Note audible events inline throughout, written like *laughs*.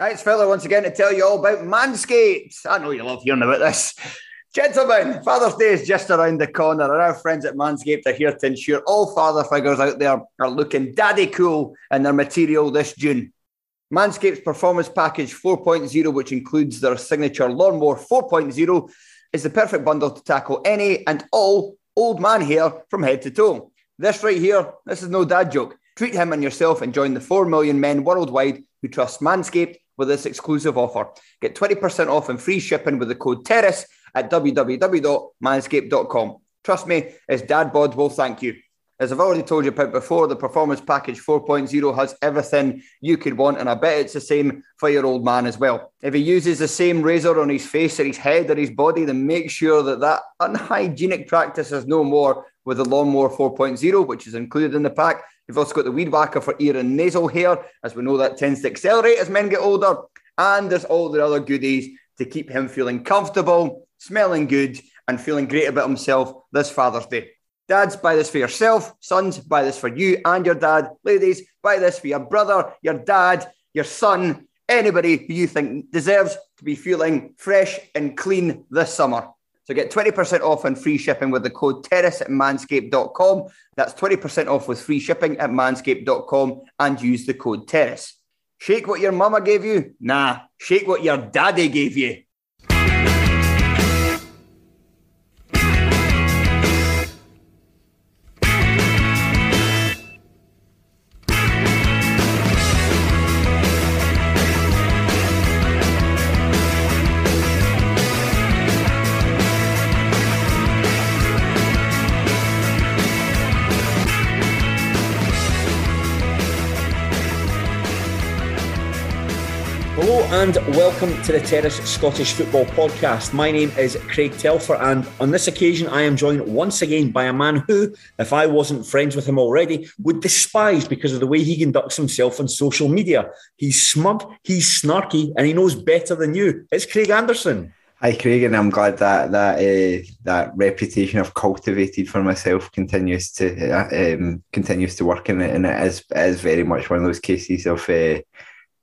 It's Fella once again to tell you all about Manscaped. I know you love hearing about this. Gentlemen, Father's Day is just around the corner, and our friends at Manscaped are here to ensure all father figures out there are looking daddy cool in their material this June. Manscaped's Performance Package 4.0, which includes their signature Lawnmower 4.0, is the perfect bundle to tackle any and all old man hair from head to toe. This right here, this is no dad joke. Treat him and yourself and join the 4 million men worldwide who trust Manscaped with this exclusive offer. Get 20% off and free shipping with the code TERRACE at www.manscaped.com. Trust me, as dad bod will thank you. As I've already told you about before, the Performance Package 4.0 has everything you could want, and I bet it's the same for your old man as well. If he uses the same razor on his face or his head or his body, then make sure that that unhygienic practice is no more with the Lawnmower 4.0, which is included in the pack. You've also got the Weed Whacker for ear and nasal hair, as we know that tends to accelerate as men get older. And there's all the other goodies to keep him feeling comfortable, smelling good, and feeling great about himself this Father's Day. Dads, buy this for yourself. Sons, buy this for you and your dad. Ladies, buy this for your brother, your dad, your son, anybody who you think deserves to be feeling fresh and clean this summer. So get 20% off and free shipping with the code terrace at manscaped.com. That's 20% off with free shipping at manscaped.com and use the code terrace. Shake what your mama gave you? Nah, shake what your daddy gave you. And welcome to the Terrace Scottish Football Podcast. My name is Craig Telfer, and on this occasion, I am joined once again by a man who, if I wasn't friends with him already, would despise because of the way he conducts himself on social media. He's smug, he's snarky, and he knows better than you. It's Craig Anderson. Hi, Craig, and I'm glad that that uh, that reputation I've cultivated for myself continues to uh, um, continues to work, in it, and it is, it is very much one of those cases of. Uh,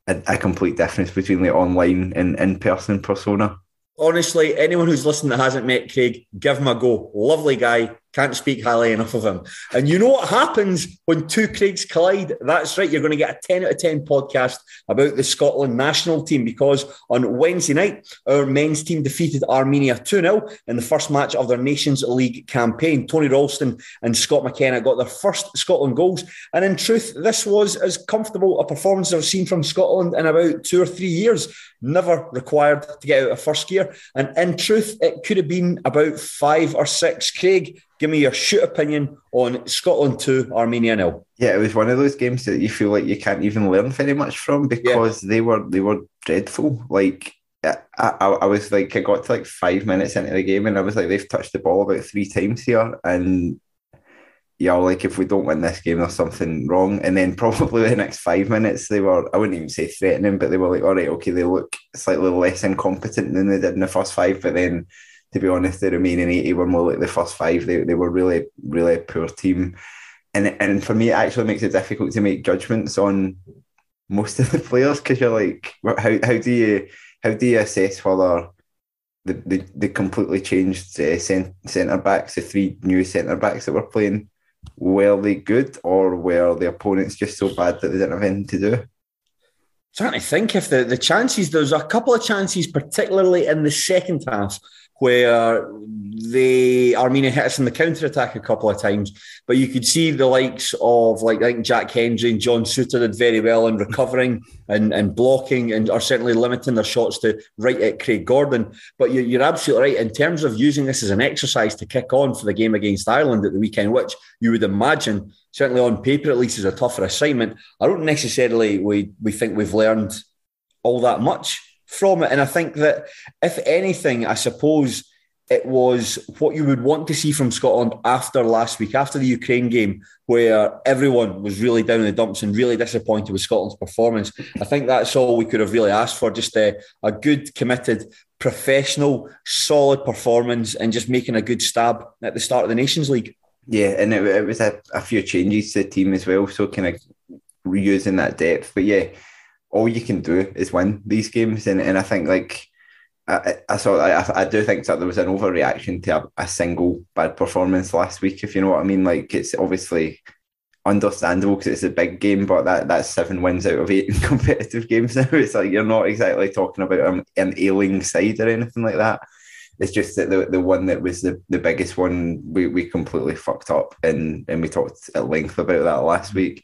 a, a complete difference between the online and in person persona. Honestly, anyone who's listening that hasn't met Craig, give him a go. Lovely guy, can't speak highly enough of him. And you know what happens when two Craigs collide? That's right. You're going to get a 10 out of 10 podcast about the Scotland national team because on Wednesday night, our men's team defeated Armenia 2 0 in the first match of their Nations League campaign. Tony Ralston and Scott McKenna got their first Scotland goals. And in truth, this was as comfortable a performance as I've seen from Scotland in about two or three years. Never required to get out of first gear. And in truth, it could have been about five or six. Craig, Give me your shoot opinion on Scotland 2, Armenia 0. Yeah, it was one of those games that you feel like you can't even learn very much from because yeah. they were they were dreadful. Like I, I, I, was like I got to like five minutes into the game and I was like they've touched the ball about three times here and yeah, like if we don't win this game, there's something wrong. And then *laughs* probably the next five minutes, they were, I wouldn't even say threatening, but they were like, all right, okay, they look slightly less incompetent than they did in the first five. But then, to be honest, the remaining 80 were more like the first five. They, they were really, really poor team. And, and for me, it actually makes it difficult to make judgments on most of the players because you're like, how, how do you how do you assess whether the, the, the completely changed uh, centre backs, the three new centre backs that were playing, were they good or were the opponents just so bad that they didn't have anything to do? trying to think if the, the chances, there's a couple of chances, particularly in the second half, where they Armenia hit us in the counter attack a couple of times, but you could see the likes of like I think Jack Hendry and John Souttar did very well in recovering and, and blocking and are certainly limiting their shots to right at Craig Gordon. But you're, you're absolutely right in terms of using this as an exercise to kick on for the game against Ireland at the weekend, which you would imagine certainly on paper at least is a tougher assignment. I don't necessarily we we think we've learned all that much from it. And I think that if anything, I suppose it was what you would want to see from Scotland after last week, after the Ukraine game, where everyone was really down in the dumps and really disappointed with Scotland's performance. I think that's all we could have really asked for just a, a good, committed, professional, solid performance and just making a good stab at the start of the Nations League. Yeah, and it, it was a, a few changes to the team as well, so kind of reusing that depth. But yeah, all you can do is win these games, and and I think like. I, I saw. I, I do think that there was an overreaction to a, a single bad performance last week. If you know what I mean, like it's obviously understandable because it's a big game, but that that's seven wins out of eight in *laughs* competitive games now. It's like you're not exactly talking about an, an ailing side or anything like that. It's just that the, the one that was the, the biggest one we, we completely fucked up and and we talked at length about that last mm-hmm. week.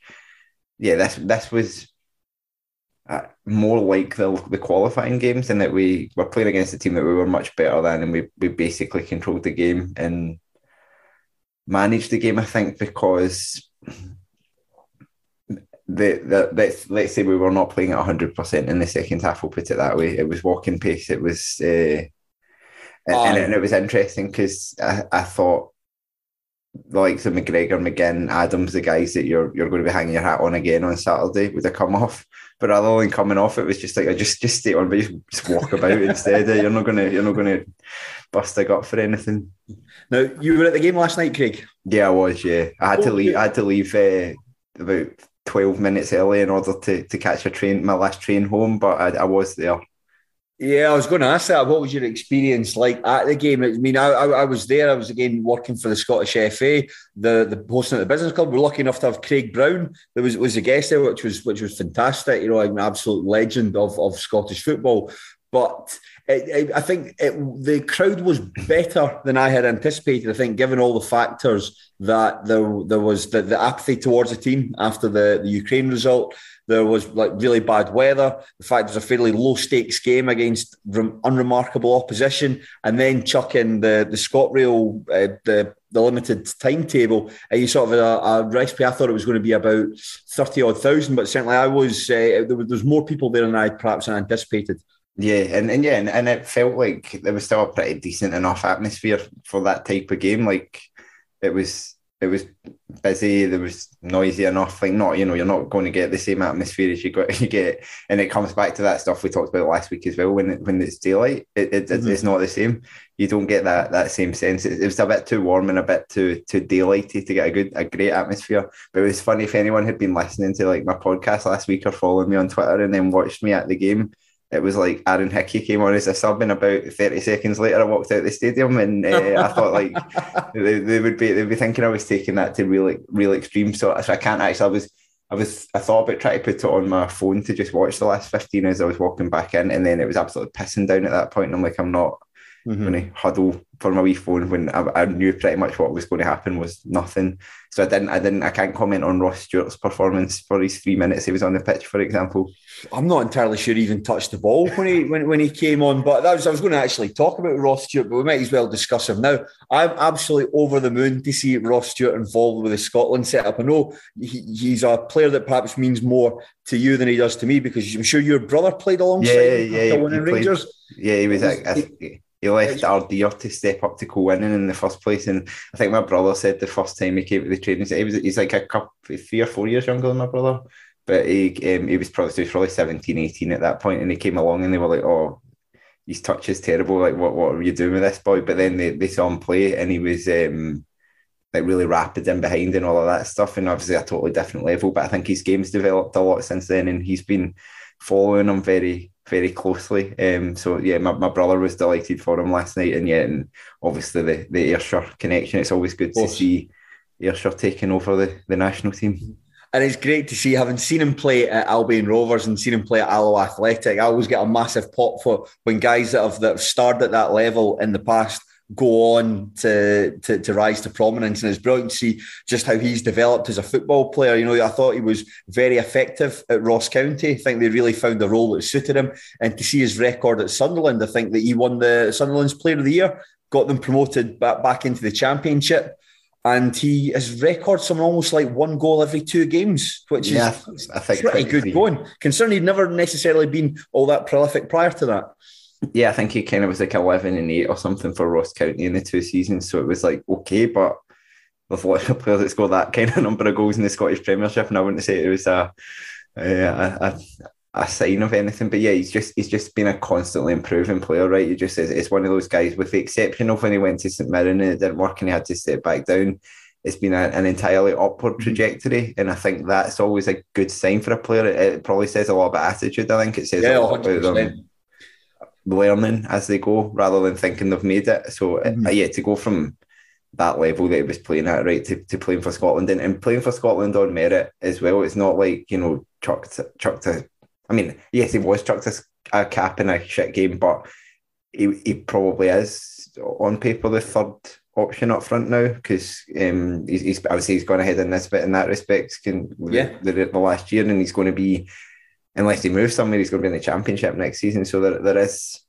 Yeah, this this was more like the, the qualifying games in that we were playing against a team that we were much better than and we, we basically controlled the game and managed the game I think because the, the let's, let's say we were not playing at 100% in the second half we'll put it that way. It was walking pace it was uh, and, um, and, it, and, it, was interesting because I, I thought likes of McGregor, McGinn, Adams, the guys that you're you're going to be hanging your hat on again on Saturday would have come off. But rather than coming off, it was just like I just just stay on, but just, just walk about instead. *laughs* You're not gonna you're not gonna bust a gut for anything. Now you were at the game last night, Craig. Yeah, I was. Yeah, I had oh, to leave. I had to leave uh, about twelve minutes early in order to to catch a train, my last train home. But I, I was there. Yeah, I was going to ask that. What was your experience like at the game? I mean, I, I, I, was there. I was again working for the Scottish FA, the the hosting at the business club. We're lucky enough to have Craig Brown. There was was a guest there, which was which was fantastic. You know, an absolute legend of of Scottish football. But it, it, I think it, the crowd was better than I had anticipated. I think, given all the factors that there there was the, the apathy towards the team after the, the Ukraine result, there was like really bad weather. The fact there's a fairly low stakes game against unremarkable opposition, and then chuck in the the ScotRail uh, the the limited timetable. Uh, you sort of a, a recipe. I thought it was going to be about thirty odd thousand, but certainly I was uh, there was there's more people there than I perhaps anticipated. Yeah, and, and yeah, and, and it felt like there was still a pretty decent enough atmosphere for that type of game. Like it was it was busy. There was noisy enough. Like not, you know, you're not going to get the same atmosphere as you got. *laughs* You get, and it comes back to that stuff we talked about last week as well. When it, when it's daylight, it, it mm-hmm. it's not the same. You don't get that that same sense. It, it, was a bit too warm and a bit too too daylighty to get a good a great atmosphere. But it was funny if anyone had been listening to like my podcast last week or following me on Twitter and then watched me at the game it was like Aaron Hickey came on as a sub, and about thirty seconds later, I walked out of the stadium, and uh, I thought like *laughs* they, they, would be they'd be thinking I was taking that to real real extreme. So, so I can't actually. I was I was I thought about trying to put it on my phone to just watch the last fifteen as I was walking back in, and then it was absolutely pissing down at that point. And I'm like, I'm not mm-hmm. going to huddle for my wee phone when I, I, knew pretty much what was going to happen was nothing. So I didn't, I didn't, I can't comment on Ross Stewart's performance for his three minutes he was on the pitch, for example. I'm not entirely sure he even touched the ball when he when, when he came on, but that was I was going to actually talk about Ross Stewart, but we might as well discuss him now. I'm absolutely over the moon to see Ross Stewart involved with the Scotland setup. I know he, he's a player that perhaps means more to you than he does to me because I'm sure your brother played alongside yeah, yeah, him yeah, Rangers. Yeah, he was. Was, he left Ardeer to step up to Kilwinning in the first place. And I think my brother said the first time he came to the training, he was he's like a couple, three or four years younger than my brother, but he um, he was probably he was probably 17, 18 at that point, and he came along and they were like, oh. His touch is terrible. Like, what, what are you doing with this boy? But then they, they saw him play, and he was um, like really rapid in behind and all of that stuff. And obviously a totally different level. But I think his game's developed a lot since then, and he's been following him very, very closely. Um, so yeah, my, my brother was delighted for him last night, and yeah, and obviously the the Ayrshire connection. It's always good to see Ayrshire taking over the, the national team. And it's great to see, having seen him play at Albion Rovers and seen him play at Alloa Athletic. I always get a massive pop for when guys that have that have starred at that level in the past go on to, to, to rise to prominence. And it's brilliant to see just how he's developed as a football player. You know, I thought he was very effective at Ross County. I think they really found a role that suited him. And to see his record at Sunderland, I think that he won the Sunderland's Player of the Year, got them promoted back, back into the Championship. And he has record something almost like one goal every two games, which yeah, is I think pretty good going. Considering he'd never necessarily been all that prolific prior to that. Yeah, I think he kind of was like 11 and 8 or something for Ross County in the two seasons. So it was like, okay, but with a lot of players that score that kind of number of goals in the Scottish Premiership, and I wouldn't say it was a, a, a, a sign of anything. But yeah, he's just he's just been a constantly improving player, right? He just is it's one of those guys, with the exception of when he went to St Mirren and it didn't work and he had to step back down. It's been a, an entirely upward Mm-hmm. trajectory, and I think that's always a good sign for a player. It, it probably says a lot about attitude. I think it says Yeah, a lot about 100%. them learning as they go rather than thinking they've made it. So Mm-hmm. uh, yeah, to go from that level that he was playing at, right, to, to playing for Scotland and, and playing for Scotland on merit as well. It's not like, you know, chucked chucked a I mean, yes, he was chucked a, a cap in a shit game, but he, he probably is on paper the third option up front now because um, he's, he's I would say he's gone ahead in this bit in that respect. Can, Yeah. the, the, the last year, and he's going to be unless he moves somewhere, he's going to be in the championship next season. So there, there is.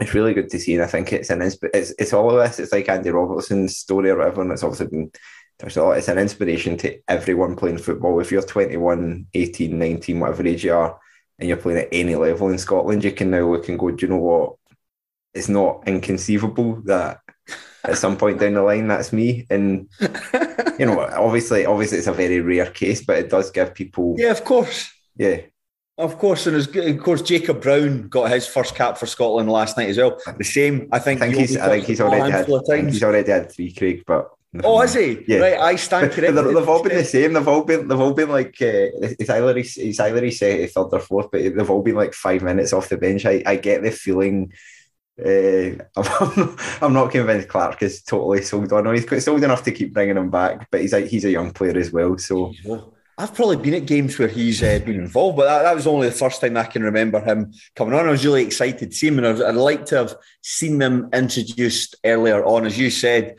It's really good to see, and I think it's an it's it's all of this. It's like Andy Robertson's story or whatever, and it's obviously been there's a lot. It's an inspiration to everyone playing football. If you're 21, 18, 19, whatever age you are, and you're playing at any level in Scotland, you can now look and go, do you know what? It's not inconceivable that at some point down the line that's me. And you know, obviously, obviously, it's a very rare case, but it does give people, Yeah, of course. yeah, Of course, and as of course, Jacob Brown got his first cap for Scotland last night as well. The same, I I think. think he's, I think he's the ball a already had, of I think times. he's already had three, Craig, but. Oh, is he? Yeah. Right, I stand they've, *laughs* corrected. they've all been the same. They've all been. They've all been like. Uh, it's either he's, it's either he's uh, third or fourth, but they've all been like five minutes off the bench. I, I get the feeling. Uh, *laughs* I'm, I'm not convinced Clarke is totally sold on. He's sold enough to keep bringing him back, but he's like he's a young player as well. So Well, I've probably been at games where he's uh, been involved, but that, that was only the first time I can remember him coming on. I was really excited to see him, and I'd, I'd like to have seen them introduced earlier on. As you said,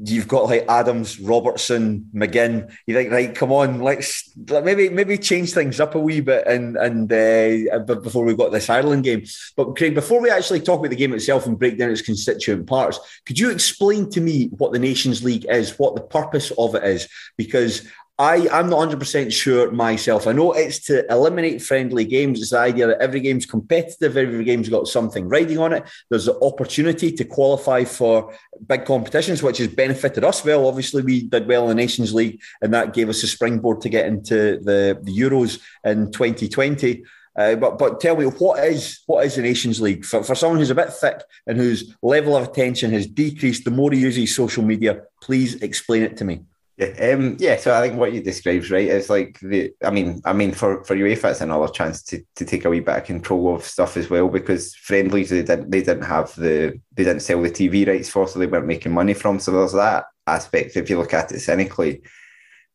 you've got like Adams, Robertson, McGinn. You think, right, come on, let's maybe maybe change things up a wee bit, and and uh, before we got this Ireland game. But Craig, before we actually talk about the game itself and break down its constituent parts, could you explain to me what the Nations League is, what the purpose of it is? Because I, I'm not 100% sure myself. I know it's to eliminate friendly games. It's the idea that every game's competitive, every game's got something riding on it. There's the opportunity to qualify for big competitions, which has benefited us well. Obviously, we did well in the Nations League, and that gave us a springboard to get into the, the Euros in 2020. Uh, but but tell me what is what is the Nations League for, for someone who's a bit thick and whose level of attention has decreased the more he uses social media? Please explain it to me. Yeah, um, yeah. So I think what you described right is like the. I mean, I mean, for for UEFA, it's another chance to, to take a wee bit of control of stuff as well because friendlies they didn't they didn't have the they didn't sell the TV rights for, so they weren't making money from. So there's that aspect if you look at it cynically.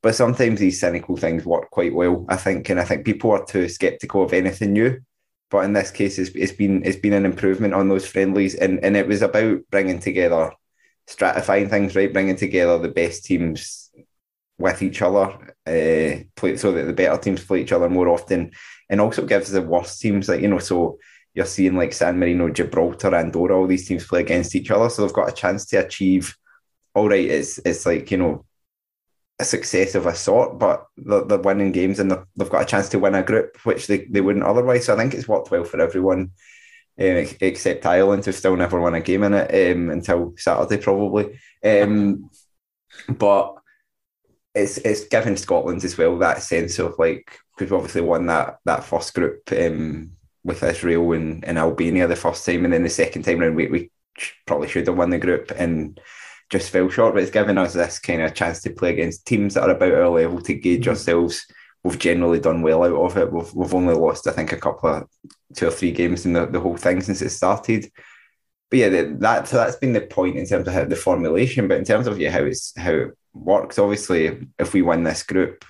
But sometimes these cynical things work quite well, I think, and I think people are too skeptical of anything new. But in this case, it's, it's been it's been an improvement on those friendlies, and and it was about bringing together, stratifying things, right, bringing together the best teams with each other, uh, play so that the better teams play each other more often, and also gives the worst teams like you know. So you're seeing like San Marino, Gibraltar, Andorra, all these teams play against each other, so they've got a chance to achieve. All right, it's it's like you know a success of a sort, but they're, they're winning games and they've got a chance to win a group, which they, they wouldn't otherwise. So I think it's worked well for everyone. um, except Ireland, who still never won a game in it um, until Saturday, probably. Um, but it's it's given Scotland as well that sense of like we've obviously won that that first group um, with Israel and, and Albania the first time, and then the second time round we, we probably should have won the group and just fell short. But it's given us this kind of chance to play against teams that are about our level to gauge mm-hmm. ourselves. We've generally done well out of it. We've we've only lost I think a couple of two or three games in the, the whole thing since it started. But yeah, that so that's been the point in terms of how the formulation. But in terms of yeah, how it's how works, obviously, if we win this group,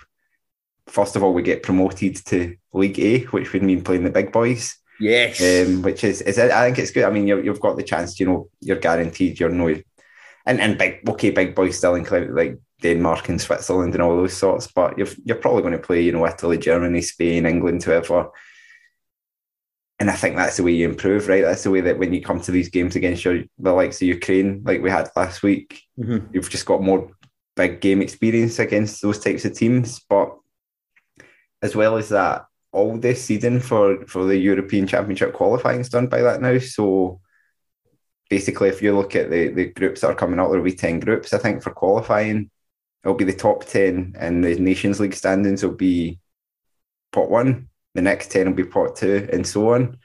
first of all, we get promoted to League A, which would mean playing the big boys. Yes. Um, which is, is I think it's good. I mean, you have got the chance, you know, you're guaranteed, you're no, and, and big, okay, big boys still include like Denmark and Switzerland and all those sorts, but you're, you're probably going to play, you know, Italy, Germany, Spain, England, whoever. And I think that's the way you improve, right? That's the way that when you come to these games against your, the likes of Ukraine, like we had last week, mm-hmm. you've just got more big game experience against those types of teams. But as well as that, all this season for for the European Championship qualifying is done by that now. So basically, if you look at the the groups that are coming out, there'll be ten groups. I think for qualifying, it'll be the top ten, and the Nations League standings will be pot one. The next ten will be pot two, and so on.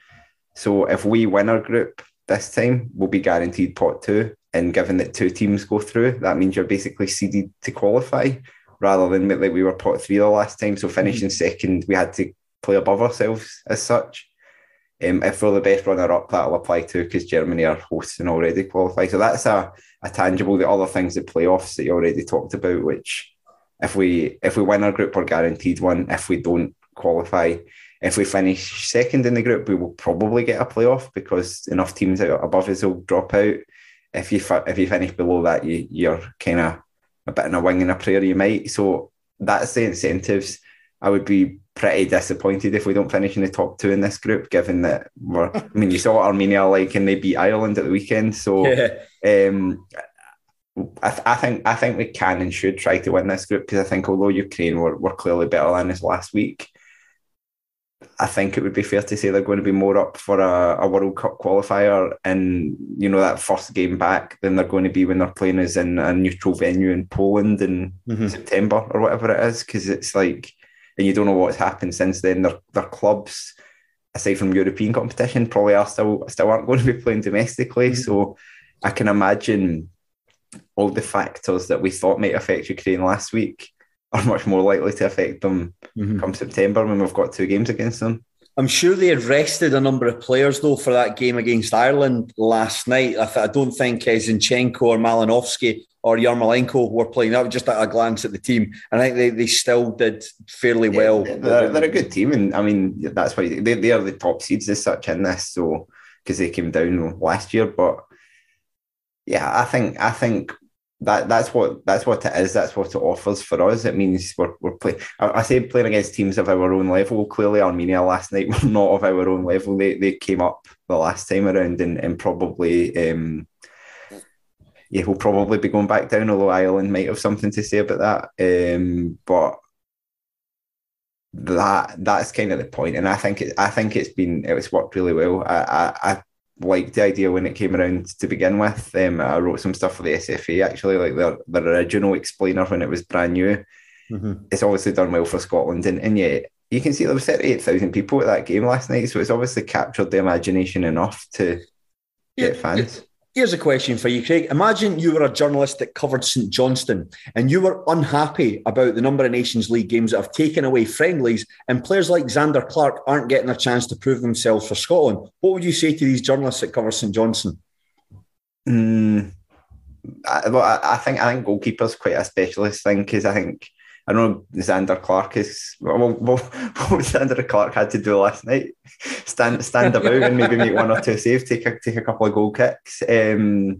So if we win our group this time, we'll be guaranteed pot two. And given that two teams go through, that means you're basically seeded to qualify rather than like we were pot three the last time. So finishing mm-hmm. second, we had to play above ourselves as such. Um, if we're the best runner up, that'll apply too because Germany are hosts and already qualify. So that's a, a tangible. The other things, the playoffs that you already talked about, which if we if we win our group, we're guaranteed one. If we don't qualify, if we finish second in the group, we will probably get a playoff because enough teams above us will drop out. If you if you finish below that, you, you're kind of a bit in a wing and a prayer. You might. So that's the incentives. I would be pretty disappointed if we don't finish in the top two in this group, given that we're, I mean, you saw Armenia like and they beat Ireland at the weekend. So *laughs* yeah. um, I, I, think I think we can and should try to win this group because I think although Ukraine were, were clearly better than us last week, I think it would be fair to say they're going to be more up for a, a World Cup qualifier and you know that first game back than they're going to be when they're playing us in a neutral venue in Poland in mm-hmm. September or whatever it is because it's like and you don't know what's happened since then. Their their clubs, aside from European competition, probably are still still aren't going to be playing domestically. Mm-hmm. So I can imagine all the factors that we thought might affect Ukraine last week are much more likely to affect them mm-hmm. come September when we've got two games against them. I'm sure they arrested a number of players though for that game against Ireland last night. I, th- I don't think uh, Zinchenko or Malinovskyi or Yarmolenko were playing. That was just at a glance at the team, and I think they, they still did fairly yeah, well. They're, they're, a good team, and I mean that's why they, they are the top seeds as such in this. So because they came down last year, but yeah, I think I think that that's what that's what it is. That's what it offers for us. It means we're we're playing. I, say playing against teams of our own level. Clearly, Armenia last night *laughs* were not of our own level. They they came up the last time around and and probably. Um, yeah, we'll probably be going back down. Although Ireland might have something to say about that. Um, but that that's kind of the point, and I think it, I think it's been it's worked really well. I, I liked the idea when it came around to begin with. Um, I wrote some stuff for the SFA actually, like their, their original explainer when it was brand new. Mm-hmm. It's obviously done well for Scotland, and, and yeah, you can see there eight thousand people at that game last night, so it's obviously captured the imagination enough to yeah, get fans. Here's a question for you, Craig. Imagine you were a journalist that covered St Johnstone and you were unhappy about the number of Nations League games that have taken away friendlies and players like Zander Clark aren't getting a chance to prove themselves for Scotland. What would you say to these journalists that cover St Johnstone? Mm, I, well, I think I think goalkeeper's quite a specialist thing because I think I know Zander Clark is well, well, what Zander Clark had to do last night? Stand stand about and maybe make one or two saves, take a take a couple of goal kicks. Um,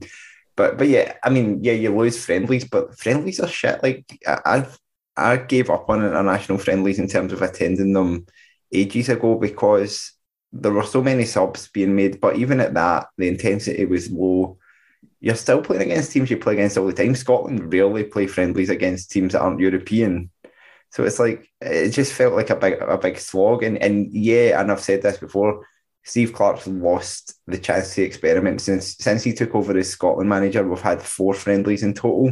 but but yeah, I mean, yeah, you lose friendlies, but friendlies are shit. Like I, I've I gave up on international friendlies in terms of attending them ages ago because there were so many subs being made. But even at that, the intensity was low you're still playing against teams you play against all the time. Scotland rarely play friendlies against teams that aren't European. So it's like it just felt like a big a big slog. And and yeah, and I've said this before, Steve Clarke's lost the chance to experiment since since he took over as Scotland manager. We've had four friendlies in total,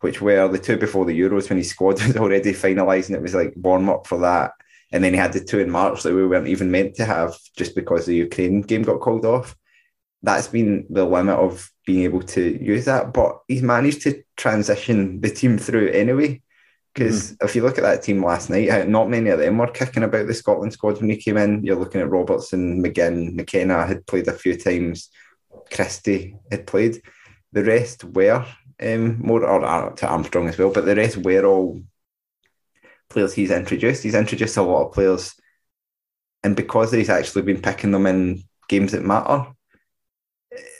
which were the two before the Euros when his squad *laughs* was already finalising. It was like warm up for that, and then he had the two in March that we weren't even meant to have just because the Ukraine game got called off. That's been the limit of being able to use that, but he's managed to transition the team through anyway. Because mm-hmm. if you look at that team last night, not many of them were kicking about the Scotland squad when he came in. You're looking at Robertson, McGinn, McKenna had played a few times, Christie had played. The rest were um, more, or uh, to Armstrong as well, but the rest were all players he's introduced. He's introduced a lot of players, and because he's actually been picking them in games that matter,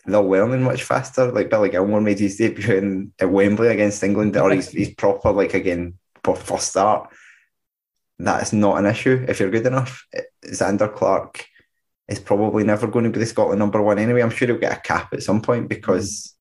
they're learning much faster. Like Billy Gilmour made his debut in, at Wembley against England, or he's, he's proper, like again, for first start. That's not an issue if you're good enough. Zander Clark is probably never going to be the Scotland number one anyway. I'm sure he'll get a cap at some point because.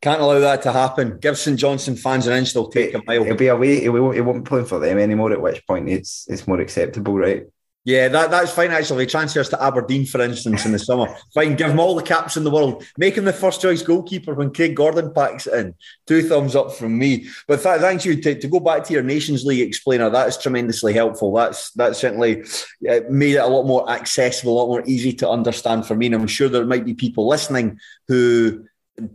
Can't allow that to happen. give St Johnstone fans an inch, they'll take a mile. He'll be away. He won't, he won't be playing for them anymore. At which point, it's it's more acceptable, right? Yeah, that, that's fine actually. Transfers to Aberdeen, for instance, in the summer. Fine, give him all the caps in the world. Make him the first choice goalkeeper when Craig Gordon packs in. Two thumbs up from me. But th- thank you to, to go back to your Nations League explainer. That's tremendously helpful. That's that's certainly uh, made it a lot more accessible, a lot more easy to understand for me. And I'm sure there might be people listening who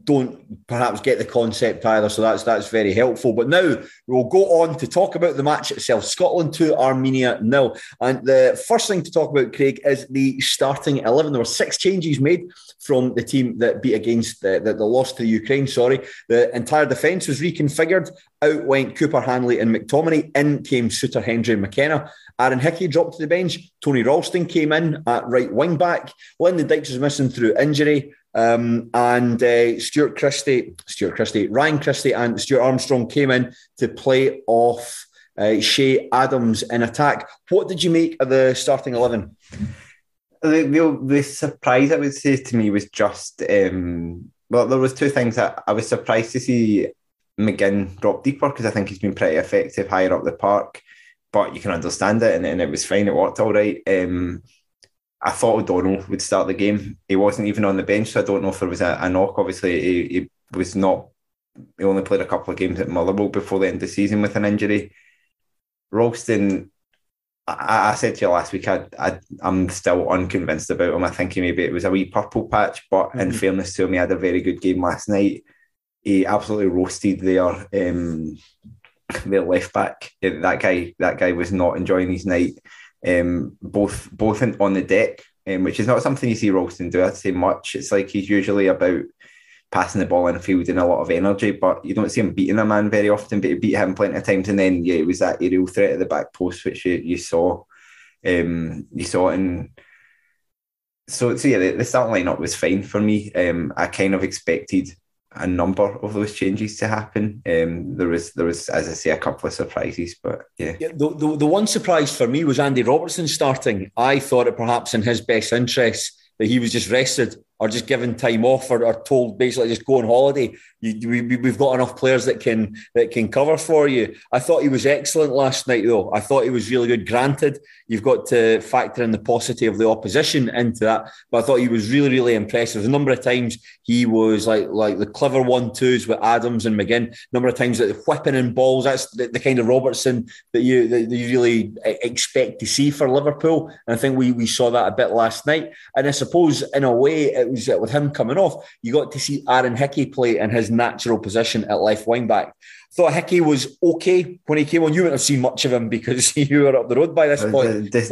don't perhaps get the concept either. So that's that's very helpful. But now we'll go on to talk about the match itself. Scotland to Armenia nil. And the first thing to talk about, Craig, is the starting eleven. There were six changes made from the team that beat against the, the, the loss to Ukraine. Sorry, the entire defence was reconfigured. Out went Cooper Hanley and McTominay. In came Souttar Hendry McKenna. Aaron Hickey dropped to the bench. Tony Ralston came in at right wing back. Lyndon Dykes was missing through injury. Um, and uh, Stuart Christie, Stuart Christie, Ryan Christie, and Stuart Armstrong came in to play off uh, Che Adams in attack. What did you make of the starting eleven? The, the, the surprise I would say to me was just um, well, there was two things that I was surprised to see McGinn drop deeper because I think he's been pretty effective higher up the park. But you can understand it, and, and it was fine. It worked all right. Um, I thought O'Donnell would start the game. He wasn't even on the bench, so I don't know if there was a, a knock. Obviously, he, he, was not. He only played a couple of games at Motherwell before the end of the season with an injury. Ralston, I, I said to you last week, I, I, am still unconvinced about him. I think maybe it was a wee purple patch, but mm-hmm. in fairness to him, he had a very good game last night. He absolutely roasted their um, their left back. That guy, that guy was not enjoying his night um, both both in, on the deck, um, which is not something you see Ralston do. I'd say much. It's like he's usually about passing the ball in the field and a lot of energy, but you don't see him beating a man very often. But he beat him plenty of times, and then yeah, it was that aerial threat at the back post which you, you saw. Um, you saw it in. So, so yeah, the, the starting lineup was fine for me. Um, I kind of expected a number of those changes to happen. Um, there was there was, as I say, a couple of surprises, but yeah. yeah the, the, the one surprise for me was Andy Robertson starting. I thought it perhaps in his best interest that he was just rested or just given time off or, or told basically just go on holiday. You, we, we've got enough players that can that can cover for you. I thought he was excellent last night, though. I thought he was really good. Granted, you've got to factor in the paucity of the opposition into that, but I thought he was really, really impressive. A number of times he was like like the clever one twos with Adams and McGinn. A number of times that whipping in balls. That's the, the, kind of Robertson that you that you really expect to see for Liverpool. And I think we we saw that a bit last night. And I suppose in a way it was with him coming off, you got to see Aaron Hickey play in his natural position at left wing back. Thought Hickey was okay when he came on. You wouldn't have seen much of him because *laughs* you were up the road by this uh, point. Dis-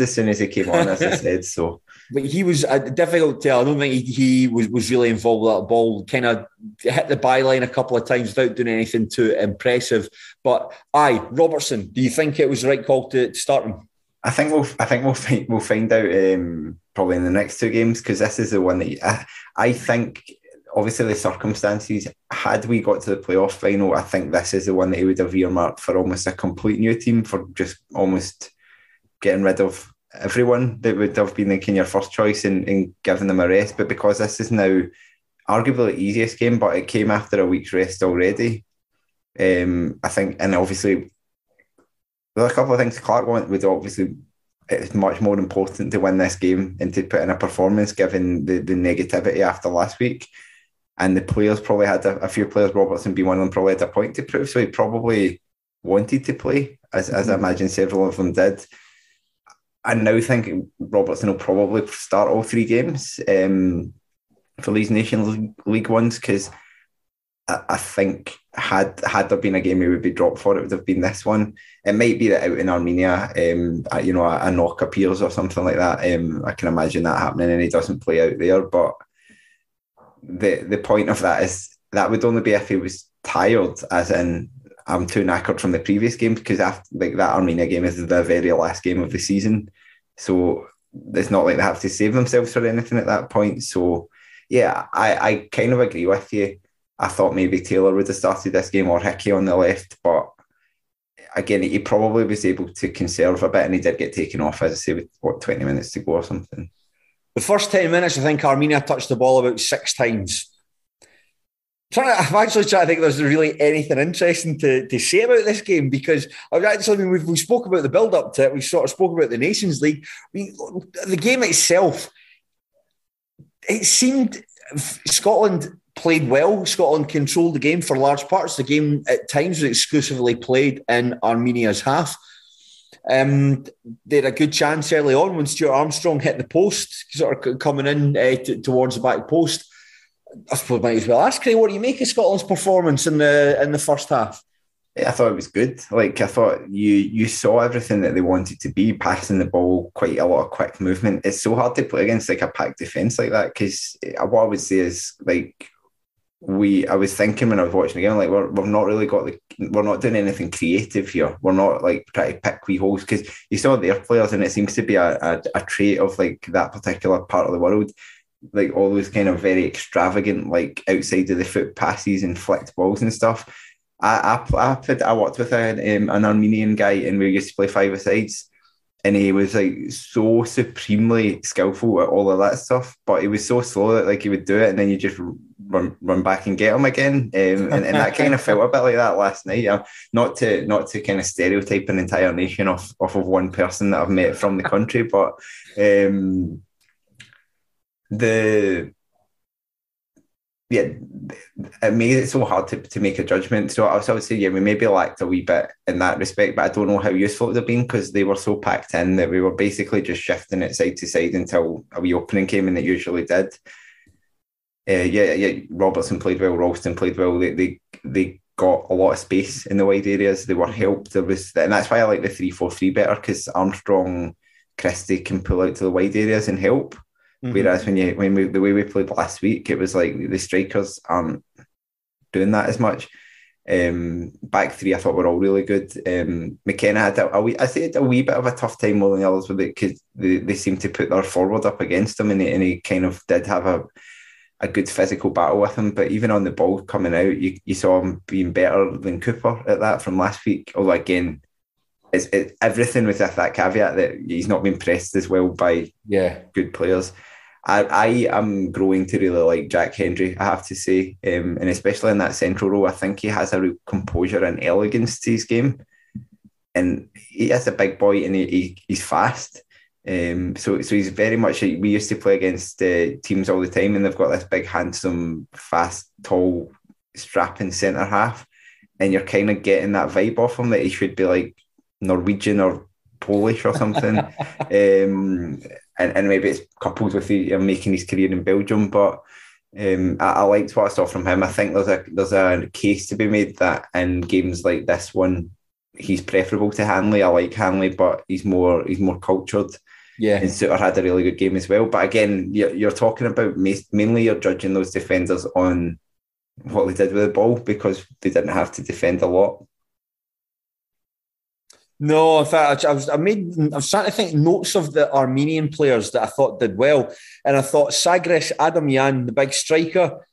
as soon as he came on, as I said. So, *laughs* but he was a difficult to tell. I don't think he, he was, was really involved with that ball. Kind of hit the byline a couple of times without doing anything too impressive. But aye, Robertson. Do you think it was the right call to, to start him? I think we'll. I think we'll find. We'll find out um, probably in the next two games because this is the one that I, I think obviously the circumstances, had we got to the playoff final, I think this is the one that he would have earmarked for almost a complete new team for just almost getting rid of everyone that would have been thinking your first choice and, and giving them a rest. But because this is now arguably the easiest game, but it came after a week's rest already. Um, I think, and obviously, there are a couple of things Clarke want with obviously it's much more important to win this game and to put in a performance given the, the negativity after last week. And the players probably had a, a, few players, Robertson being one of them, probably had a point to prove. So he probably wanted to play, as, as I mm-hmm. imagine several of them did. I now think Robertson will probably start all three games um, for these Nations League, League ones because I, I, think had had there been a game he would be dropped for, it would have been this one. It might be that out in Armenia, um, you know, a, a, knock appears or something like that. Um, I can imagine that happening, and he doesn't play out there. But the the point of that is that would only be if he was tired, as in I'm too knackered from the previous game because after like that Armenia game is the very last game of the season, so it's not like they have to save themselves for anything at that point. So yeah, I, I kind of agree with you. I thought maybe Taylor would have started this game or Hickey on the left, but again, he probably was able to conserve a bit and he did get taken off, as I say, with what, 20 minutes to go or something. The first 10 minutes, I think Armenia touched the ball about six times. Trying to, I'm actually trying to think there's really anything interesting to, to say about this game because I've actually, I mean, we've, we spoke about the build up to it. We sort of spoke about the Nations League. The game itself, it seemed Scotland played well. Scotland controlled the game for large parts. The game at times was exclusively played in Armenia's half. Um, they had a good chance early on when Stuart Armstrong hit the post, sort of coming in uh, t- towards the back post. I suppose might as well ask Craig, what do you make of Scotland's performance in the in the first half? I thought it was good. Like I thought you you saw everything that they wanted to be, passing the ball, quite a lot of quick movement. It's so hard to play against like a packed defence like that because what I would say is like we I was thinking when I was watching again, like we're we've not really got the we're not doing anything creative here. We're not like trying to pick wee holes because you saw their players and it seems to be a, a, a trait of like that particular part of the world. Like all those kind of very extravagant, like outside of the foot passes and flicked balls and stuff. I I I, put, I worked with a, um, an Armenian guy and we used to play five sides and he was like so supremely skillful at all of that stuff. But he was so slow that like he would do it, and then you just run run back and get him again. Um, and, and that kind of felt a bit like that last night. Not to not to kind of stereotype an entire nation off off of one person that I've met from the country, *laughs* but um, the yeah, it made it so hard to, to make a judgment. So I was I would say, yeah, we maybe lacked a wee bit in that respect, but I don't know how useful it would have been because they were so packed in that we were basically just shifting it side to side until a wee opening came and it usually did. Uh, yeah, yeah, Robertson played well, Ralston played well. They, they they got a lot of space in the wide areas. They were helped. There was, and that's why I like the three four three better because Armstrong, Christie can pull out to the wide areas and help. Mm-hmm. Whereas when you when we the way we played last week, it was like the strikers aren't doing that as much. Um, back three, I thought were all really good. Um, McKenna had a, a wee, I say a wee bit of a tough time more than the others with it because they, they seemed to put their forward up against him, and he, and he kind of did have a a good physical battle with him. But even on the ball coming out, you, you saw him being better than Cooper at that from last week. Although again, it's, it, everything with that caveat that he's not been pressed as well by yeah good players. I, I am growing to really like Jack Hendry, I have to say. Um, and especially in that central role, I think he has a real composure and elegance to his game. And he is a big boy and he, he he's fast. Um, so, so he's very much. We used to play against uh, teams all the time, and they've got this big, handsome, fast, tall, strapping centre half, and you're kind of getting that vibe off him that he should be like Norwegian or Polish or something. *laughs* um, and, and maybe it's coupled with the, making his career in Belgium. But um, I, I, liked what I saw from him. I think there's a there's a case to be made that in games like this one, he's preferable to Hanley. I like Hanley, but he's more he's more cultured. Yeah, and Souttar had a really good game as well. But again, you're, you're talking about mainly you're judging those defenders on what they did with the ball because they didn't have to defend a lot. No, in fact, I was I made I was trying to think notes of the Armenian players that I thought did well, and I thought Sargis Adamyan, the big striker,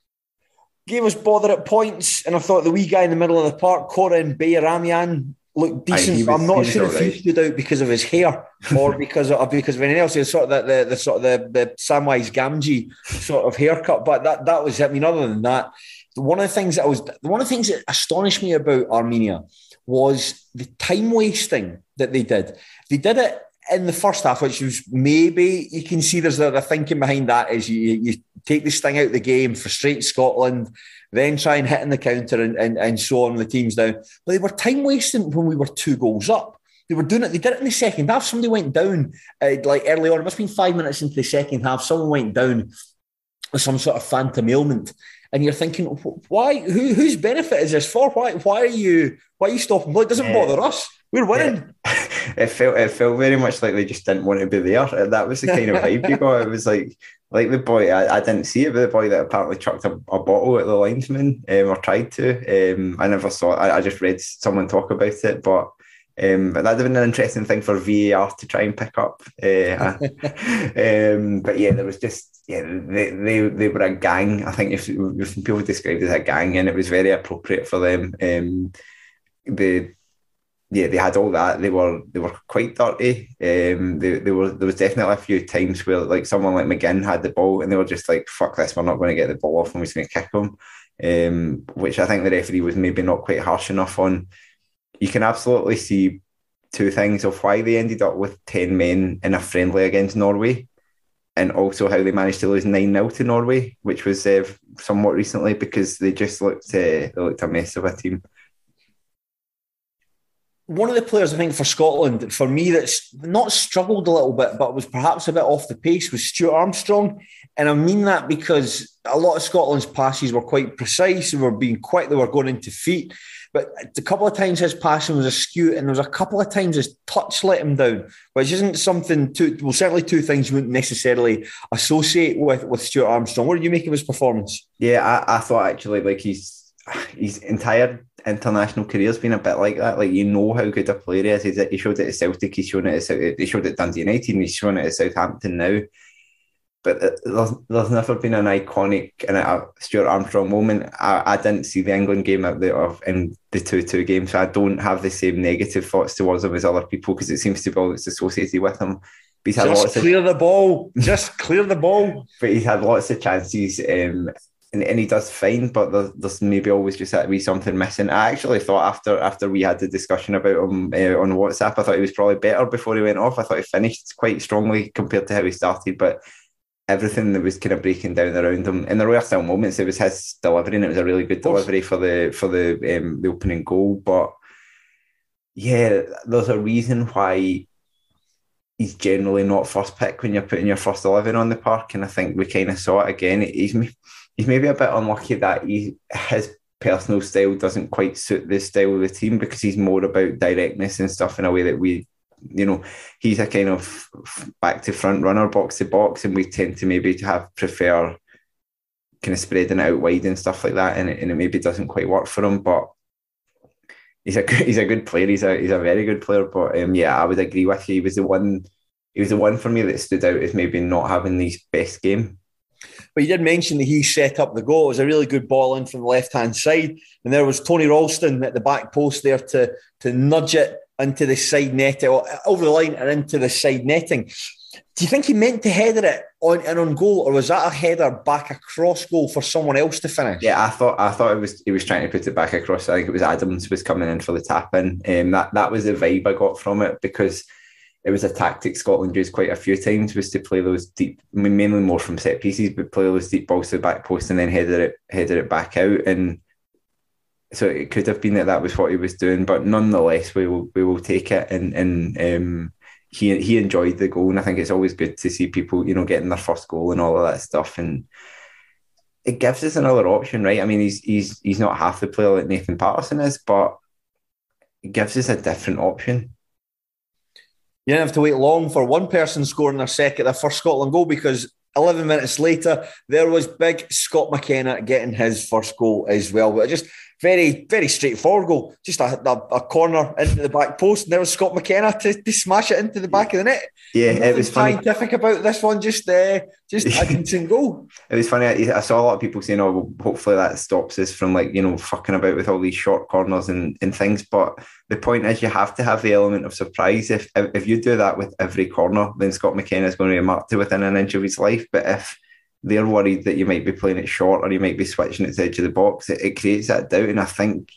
gave us bother at points, and I thought the wee guy in the middle of the park, Khoren Bayramyan, looked decent. Was, I'm not sure if right. he stood out because of his hair or because of *laughs* because of anything else. It's sort of the, the, the sort of the, the Samwise Gamgee sort of haircut, but that that was. I mean, other than that, one of the things that I was one of the things that astonished me about Armenia was the time wasting that they did. They did it in the first half, which was maybe you can see there's a, the thinking behind that is you, you take this thing out of the game, frustrate Scotland, then try and hit in the counter and, and, and so on the teams down. But they were time wasting when we were two goals up. They were doing it. They did it in the second half. Somebody went down uh, like early on. It must have been five minutes into the second half. Someone went down with some sort of phantom ailment, and you're thinking, why? Who, whose benefit is this for? Why? Why are you? Why are you stopping? Well, it doesn't yeah. bother us. We're winning. Yeah. *laughs* It felt it felt very much like they just didn't want to be there. That was the kind of vibe you got. It was like like the boy. I, I didn't see it, but the boy that apparently chucked a, a bottle at the linesman um, or tried to. Um, I never saw. It. I, I just read someone talk about it, but um, but that'd have been an interesting thing for VAR to try and pick up. Uh, *laughs* um, but yeah, there was just yeah, they, they they were a gang. I think if, if people described it as a gang, and it was very appropriate for them. Um, the yeah, they had all that. They were they were quite dirty. Um, they, they were there was definitely a few times where like someone like McGinn had the ball and they were just like, "Fuck this, we're not going to get the ball off, and we're just going to kick them." Um, which I think the referee was maybe not quite harsh enough on you can absolutely see two things of why they ended up with 10 men in a friendly against Norway and also how they managed to lose 9 0 to Norway, which was uh, somewhat recently because they just looked, uh, they looked a mess of a team. One of the players, I think, for Scotland, for me, that's not struggled a little bit, but was perhaps a bit off the pace, was Stuart Armstrong. And I mean that because a lot of Scotland's passes were quite precise, they were being quick, they were going into feet. But a couple of times his passing was askew, and there was a couple of times his touch let him down, which isn't something. To, well, certainly two things you wouldn't necessarily associate with with Stuart Armstrong. What did you make of his performance? Yeah, I, I thought actually like he's his entire international career's been a bit like that. Like you know how good a player he is. He showed it at Celtic. He's shown it at he showed it at Dundee United. And he's shown it at Southampton now but there's, there's never been an iconic and a Stuart Armstrong moment. I, I didn't see the England game out there of in the two two game, so I don't have the same negative thoughts towards him as other people because it seems to be all that's associated with him. But he's had Just lots clear of, the ball. Just clear the ball. *laughs* But he's had lots of chances. Um, and, and he does fine, but there's, there's maybe always just that be something missing. I actually thought after after we had the discussion about him uh, on WhatsApp, I thought he was probably better before he went off. I thought he finished quite strongly compared to how he started, but everything that was kind of breaking down around him. And there were still moments. It was his delivery, and it was a really good delivery for the for the um, the opening goal. But yeah, there's a reason why he's generally not first pick when you're putting your first eleven on the park. And I think we kind of saw it again. He's he's maybe a bit unlucky that he his personal style doesn't quite suit the style of the team because he's more about directness and stuff in a way that we you know, he's a kind of back to front runner, box to box, and we tend to maybe have prefer kind of spreading out wide and stuff like that, and it, and it maybe doesn't quite work for him. But he's a *laughs* he's a good player. He's a he's a very good player. But um, yeah, I would agree with you. He was the one. He was the one for me that stood out as maybe not having the best game. But you did mention that he set up the goal. It was a really good ball in from the left hand side, and there was Tony Ralston at the back post there to to nudge it into the side net or over the line and into the side netting. Do you think he meant to header it on and on goal, or was that a header back across goal for someone else to finish? Yeah, I thought I thought it was he was trying to put it back across. I think it was Adams was coming in for the tap in. Um, that that was the vibe I got from it because it was a tactic Scotland used quite a few times was to play those deep, mainly more from set pieces, but play those deep balls to the back post and then header it header it back out and so it could have been that that was what he was doing, but nonetheless, we will we will take it. And and um, he he enjoyed the goal, and I think it's always good to see people, you know, getting their first goal and all of that stuff. And it gives us another option, right? I mean, he's he's he's not half the player that Nathan Patterson is, but it gives us a different option. You didn't have to wait long for one person scoring their second, their first Scotland goal because 11 minutes later, there was big Scott McKenna getting his first goal as well. But just very, very straightforward goal. Just a, a, a, corner into the back post, and there was Scott McKenna to, to smash it into the back of the net. Yeah, Nothing it was scientific funny. about this one. Just, uh, just a *laughs* decent goal. It was funny. I, I, saw a lot of people saying, "Oh, well, hopefully that stops us from like you know fucking about with all these short corners and, and things." But the point is, you have to have the element of surprise. If if you do that with every corner, then Scott McKenna is going to be marked to within an inch of his life. But if they're worried that you might be playing it short or you might be switching it to the edge of the box. It, it creates that doubt, and I think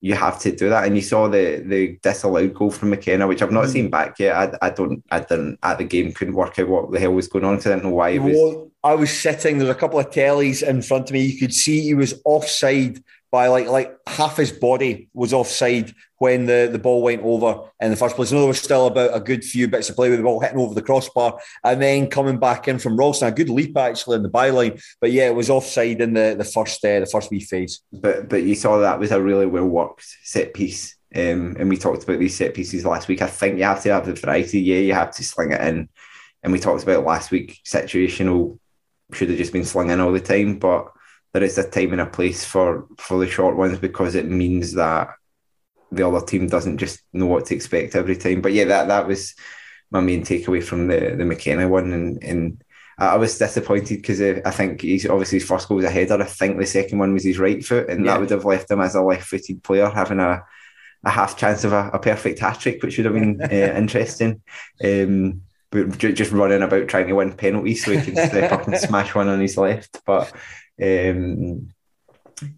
you have to do that. And you saw the the disallowed goal from McKenna, which I've not mm. seen back yet. I, I don't, I didn't at the game couldn't work out what the hell was going on I didn't know why it was. Well, I was sitting. There was a couple of tellies in front of me. You could see he was offside by like like half his body was offside when the, the ball went over in the first place. I know there was still about a good few bits of play with the ball hitting over the crossbar and then coming back in from Ralston. A good leap actually in the byline. But yeah, it was offside in the, the first uh, the first wee phase. But but you saw that was a really well worked set piece. Um, and we talked about these set pieces last week. I think you have to have the variety. Yeah, you have to sling it in. And we talked about last week situational should have just been slung in all the time. But there is a time and a place for for the short ones because it means that the other team doesn't just know what to expect every time. But yeah, that that was my main takeaway from the the McKenna one, and and I was disappointed because uh, I think he's obviously his first goal was a header. I think the second one was his right foot, and yeah. that would have left him as a left-footed player having a a half chance of a, a perfect hat trick, which would have been uh, *laughs* interesting. Um, but just running about trying to win penalties so he can step up and *laughs* smash one on his left. But um,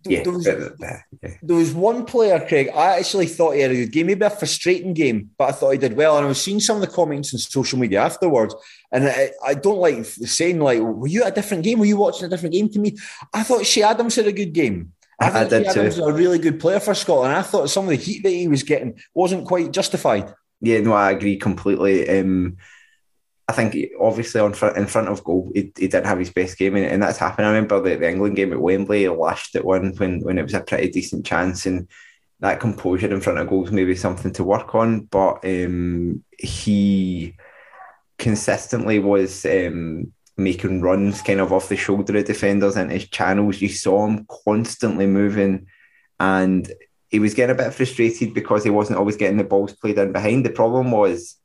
yeah, there was, yeah. there was, one player, Craig. I actually thought he had a good game, maybe a frustrating game, but I thought he did well. And I was seeing some of the comments on social media afterwards, and I, I don't like saying like, "Were you at a different game? Were you watching a different game?" To me, I thought Che Adams had a good game. I, I, I did Adams too. was a really good player for Scotland. I thought some of the heat that he was getting wasn't quite justified. Yeah, no, I agree completely. Um, I think obviously on front in front of goal, he, he didn't have his best game, and, and that's happened. I remember the, the England game at Wembley, he lashed at one when when it was a pretty decent chance, and that composure in front of goals maybe something to work on. But um, he consistently was um, making runs kind of off the shoulder of defenders and his channels. You saw him constantly moving, and he was getting a bit frustrated because he wasn't always getting the balls played in behind. The problem was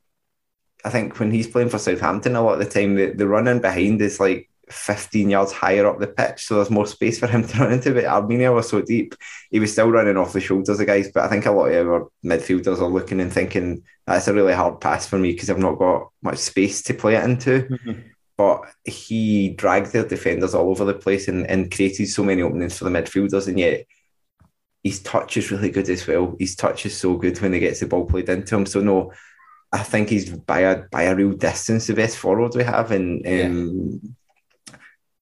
I think when he's playing for Southampton, a lot of the time the, the running behind is like 15 yards higher up the pitch, so there's more space for him *laughs* to run into. But Armenia was so deep, he was still running off the shoulders of guys. But I think a lot of our midfielders are looking and thinking that's a really hard pass for me because I've not got much space to play it into. Mm-hmm. But he dragged their defenders all over the place and, and created so many openings for the midfielders, and yet his touch is really good as well. His touch is so good when he gets the ball played into him. So no, I think he's by a by a real distance the best forward we have, and um,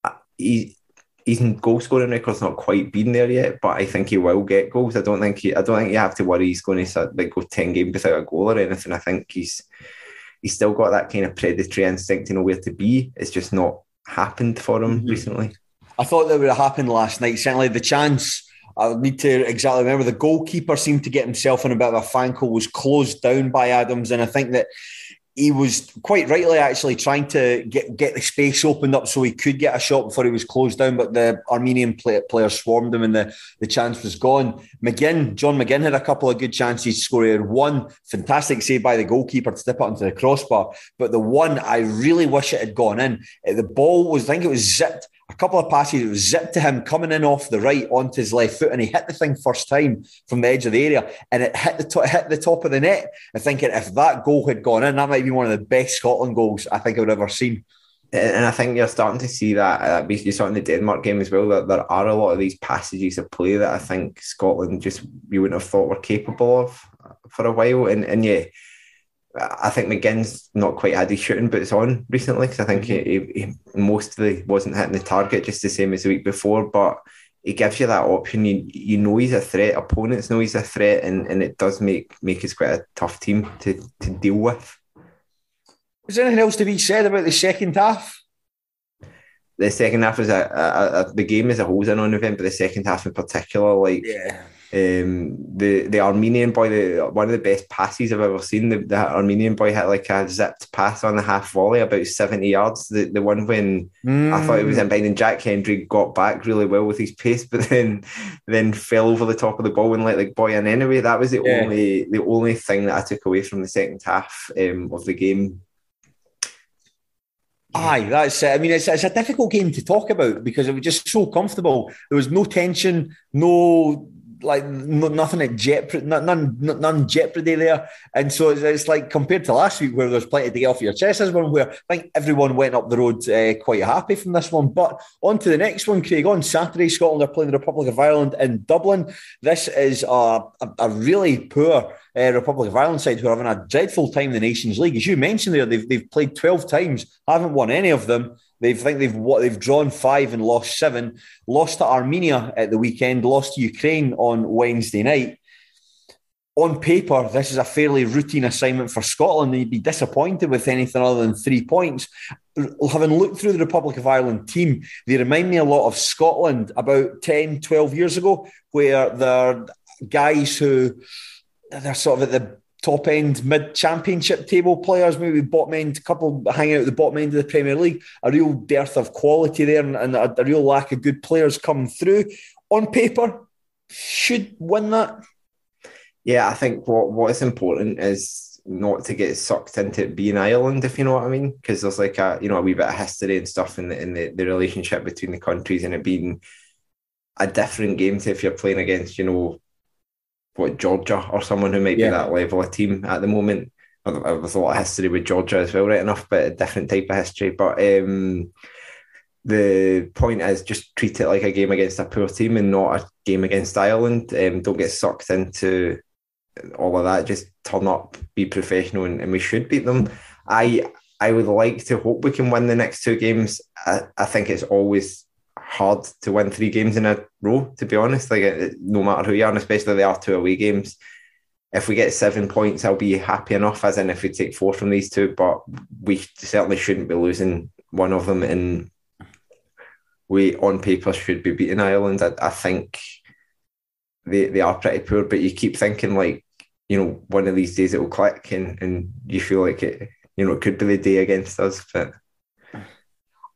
yeah. he his goal scoring record's not quite been there yet, but I think he will get goals. I don't think he, I don't think you have to worry he's going to like go ten games without a goal or anything. I think he's he's still got that kind of predatory instinct to know where to be. It's just not happened for him mm-hmm. recently. I thought that would have happened last night. Certainly, the chance I need to exactly remember the goalkeeper seemed to get himself in a bit of a fankle, was closed down by Adams, and I think that he was quite rightly actually trying to get get the space opened up so he could get a shot before he was closed down, but the Armenian play, player swarmed him and the, the chance was gone. McGinn, John McGinn had a couple of good chances to score. He had one fantastic save by the goalkeeper to step it into the crossbar, but the one I really wish it had gone in. The ball was, I think it was zipped a couple of passes, was zipped to him coming in off the right onto his left foot, and he hit the thing first time from the edge of the area, and it hit the top, hit the top of the net. I'm thinking if that goal had gone in, that might be one of the best Scotland goals I think I've ever seen. And I think you're starting to see that. Uh, you saw in the Denmark game as well that there are a lot of these passages of play that I think Scotland just you wouldn't have thought were capable of for a while. And and yeah, I think McGinn's not quite had his shooting boots on recently because I think mm-hmm. he, he, mostly wasn't hitting the target just the same as the week before. But it gives you that option. You you know he's a threat. Opponents know he's a threat, and, and it does make make us quite a tough team to to deal with. Is there anything else to be said about the second half? The second half is a, a, a the game as a whole is an on event, but the second half in particular, like yeah um, the the Armenian boy, the one of the best passes I've ever seen. The, the Armenian boy had like a zipped pass on the half volley, about seventy yards. The the one when mm. I thought it was in behind, and Jack Hendry got back really well with his pace, *laughs* but then then fell over the top of the ball and let like boy in anyway. That was the yeah. only the only thing that I took away from the second half um, of the game. Aye, that's it. I mean, it's, it's a difficult game to talk about because it was just so comfortable. There was no tension, no like nothing at jeopardy, none, none jeopardy there. And so it's, it's, like compared to last week where there's plenty to get off your chest. This one where I think everyone went up the road uh, quite happy from this one. But on to the next one, Craig. On Saturday, Scotland are playing the Republic of Ireland in Dublin. This is a, a, a really poor uh, Republic of Ireland side who are having a dreadful time in the Nations League. As you mentioned there, they've, they've played 12 times, haven't won any of them. They think they've what they've drawn five and lost seven. Lost to Armenia at the weekend. Lost to Ukraine on Wednesday night. On paper, this is a fairly routine assignment for Scotland. They'd be disappointed with anything other than three points. Having looked through the Republic of Ireland team, they remind me a lot of Scotland about 10, 12 years ago, where they're guys who they're sort of at the top end mid championship table players, maybe bottom end, couple hanging out the bottom end of the Premier League. A real dearth of quality there and, and a, a, real lack of good players coming through. On paper, should win that. Yeah, I think what what is important is not to get sucked into it being Ireland, if you know what I mean, because there's like a you know a wee bit of history and stuff in the in the, the relationship between the countries and it being a different game to if you're playing against you know what Georgia or someone who might yeah. be that level of team at the moment. There's a lot of history with Georgia as well, right enough, but a different type of history. But um, the point is just treat it like a game against a poor team and not a game against Ireland. Um, don't get sucked into all of that. Just turn up, be professional, and, and we should beat them. I I would like to hope we can win the next two games. I, I think it's always hard to win three games in a row, to be honest. Like, no matter who you are, and especially they are two away games. If we get seven points, I'll be happy enough, as in if we take four from these two, but we certainly shouldn't be losing one of them. And we, on paper, should be beating Ireland. I, I think they, they are pretty poor, but you keep thinking, like, you know, one of these days it will click and, and you feel like it, you know, it could be the day against us. But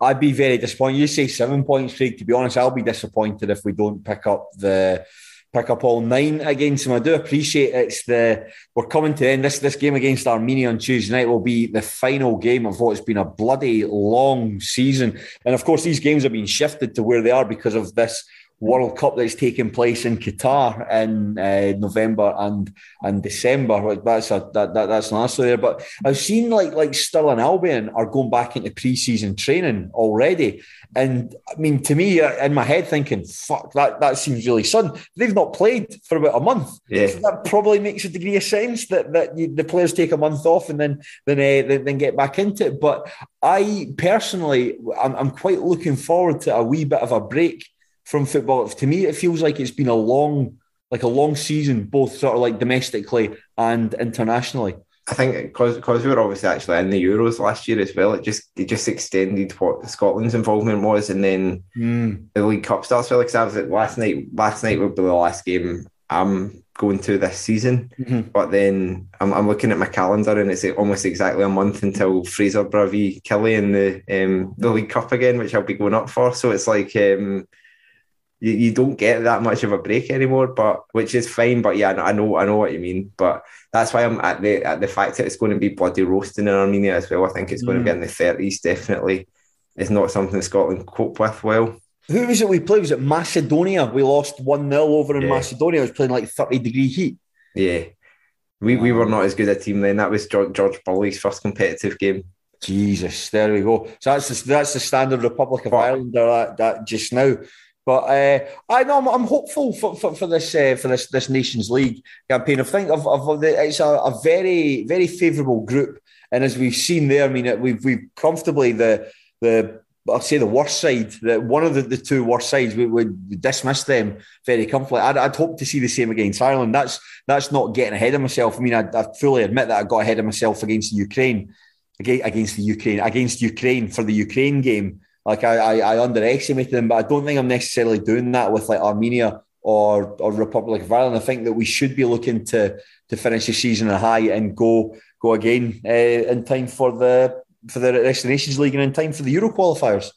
I'd be very disappointed. You say seven points, Craig. To be honest, I'll be disappointed if we don't pick up the pick up all nine against them. I do appreciate it's the we're coming to the end. This this game against Armenia on Tuesday night will be the final game of what's been a bloody long season. And of course, these games have been shifted to where they are because of this World Cup that's taking place in Qatar in uh, November and and December. That's a that, that that's an answer there. But I've seen like like Stirling Albion are going back into pre-season training already, and I mean to me uh, in my head thinking, fuck that that seems really sudden. They've not played for about a month. Yeah. So that probably makes a degree of sense that that you, the players take a month off and then then uh, then, then get back into it. But I personally, I'm, I'm quite looking forward to a wee bit of a break from football. To me, it feels like it's been a long, like a long season, both sort of like domestically and internationally. I think because because we were obviously actually in the Euros last year as well, it just it just extended what Scotland's involvement was, and then mm. the League Cup starts. Well, like I was at last night. Last night would be the last game I'm going to this season, mm-hmm. but then I'm, I'm looking at my calendar, and it's almost exactly a month until Fraser Bravi Kelly in the um, the League Cup again, which I'll be going up for. So it's like. Um, you, you don't get that much of a break anymore, but which is fine. But yeah, I know I know what you mean. But that's why I'm at the at the fact that it's going to be bloody roasting in Armenia as well. I think it's going mm. to be in the thirties. Definitely, It's not something Scotland cope with well. Who was it we played? Was it Macedonia? We lost 1 0 over in yeah. Macedonia. It was playing like 30 degree heat. Yeah. We, we were not as good a team then. That was George, George Burley's first competitive game. Jesus, there we go. So that's the, that's the standard Republic of but, Ireland that, that just now. But uh, I know I'm, I'm, hopeful for, for, for this uh, for this this Nations League campaign. I think of, of it's a, a, very very favourable group, and as we've seen there, I mean, we've we've comfortably the the I'll say the worst side, that one of the, the two worst sides, we would dismiss them very comfortably. I'd, I'd, hope to see the same against Ireland. That's that's not getting ahead of myself. I mean, I, I fully admit that I got ahead of myself against the Ukraine, against the Ukraine, against Ukraine for the Ukraine game. Like I, I, I underestimated them, but I don't think I'm necessarily doing that with like Armenia or or Republic of Ireland. I think that we should be looking to to finish the season a high and go go again uh, in time for the for the Rest of Nations League and in time for the Euro qualifiers.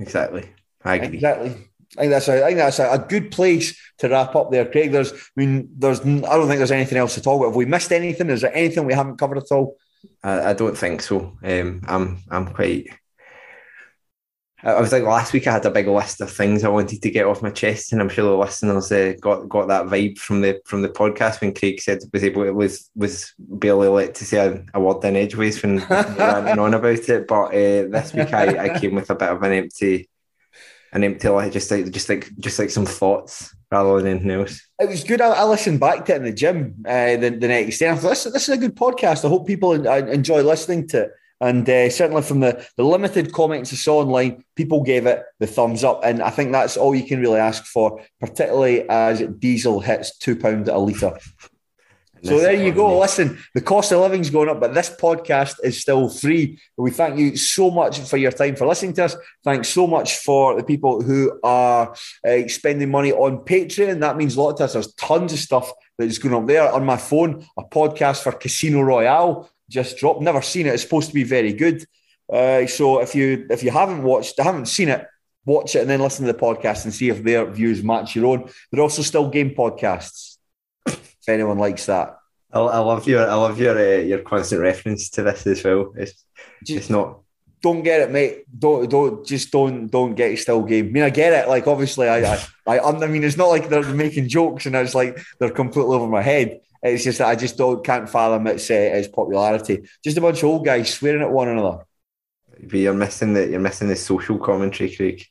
Exactly, I agree. Exactly. I think that's a, I think that's a, a, good place to wrap up there, Craig. There's, I mean, there's, I don't think there's anything else to talk about. Have we missed anything? Is there anything we haven't covered at all? I, I don't think so. Um, I'm, I'm quite I was like last week. I had a big list of things I wanted to get off my chest, and I'm sure the listeners uh, got got that vibe from the from the podcast when Craig said was able was was barely let to say a, a word in edgeways when *laughs* ranting on about it. But uh, this week I, I came with a bit of an empty an empty like just like just like just like some thoughts rather than anything else. It was good. I, I listened back to it in the gym uh, the, the next day. I thought this, this is a good podcast. I hope people enjoy listening to it. And uh, certainly from the, the limited comments I saw online, people gave it the thumbs up. And I think that's all you can really ask for, particularly as diesel hits £2 a litre. So there you go. Listen, the cost of living's going up, but this podcast is still free. We thank you so much for your time for listening to us. Thanks so much for the people who are uh, spending money on Patreon. That means a lot to us. There's tons of stuff that is going up there on my phone. A podcast for Casino Royale just dropped. Never seen it. It's supposed to be very good. Uh, so if you if you haven't watched, haven't seen it, watch it and then listen to the podcast and see if their views match your own. They're also still game podcasts. if anyone likes that, I, I love your I love your uh, your constant reference to this as well. It's just, it's not. Don't get it, mate. Don't don't just don't don't get it still game. I mean, I get it. Like obviously, I I I, I mean, it's not like they're making jokes and it's like they're completely over my head. It's just that I just don't can't fathom its uh, its popularity. Just a bunch of old guys swearing at one another. But you're missing the you're missing the social commentary, Craig.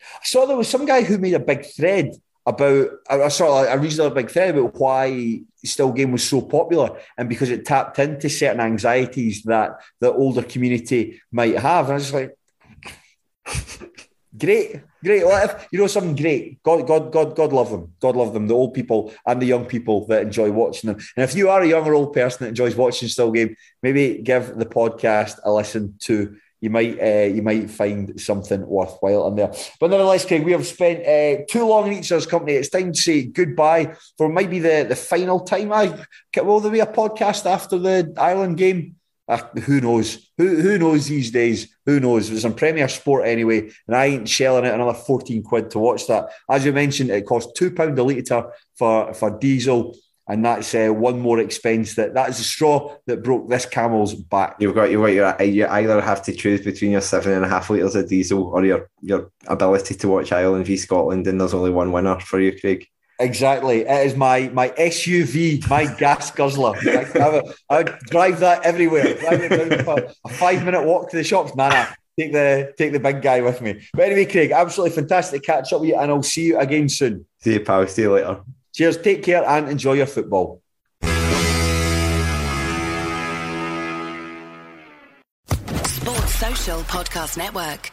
I saw there was some guy who made a big thread about I saw like a reasonably big thread about why still game was so popular and because it tapped into certain anxieties that the older community might have. And I was just like, great, great. Well, if, you know something great. God, God, God, God love them. God love them. The old people and the young people that enjoy watching them. And if you are a young or old person that enjoys watching still game, maybe give the podcast a listen to you might uh, you might find something worthwhile in there. But nevertheless, Craig, we have spent uh, too long in each other's company. It's time to say goodbye for maybe the, the final time. I will there be a podcast after the Ireland game? Who knows? Who who knows these days? Who knows? It was on Premier Sport anyway, and I ain't shelling it another 14 quid to watch that. As you mentioned, it cost two pound a litre for, for diesel and that's uh, one more expense that that is the straw that broke this camel's back. You've got you got you either have to choose between your seven and a half litres of diesel or your your ability to watch Ireland v Scotland, and there's only one winner for you, Craig. Exactly, it is my my SUV, my gas guzzler. I, I, I drive that everywhere. Drive a five minute walk to the shops, man. take the take the big guy with me. But anyway, Craig, absolutely fantastic catch up with you, and I'll see you again soon. See you, pal. See you later. Cheers, take care, and enjoy your football. Sports Social Podcast Network.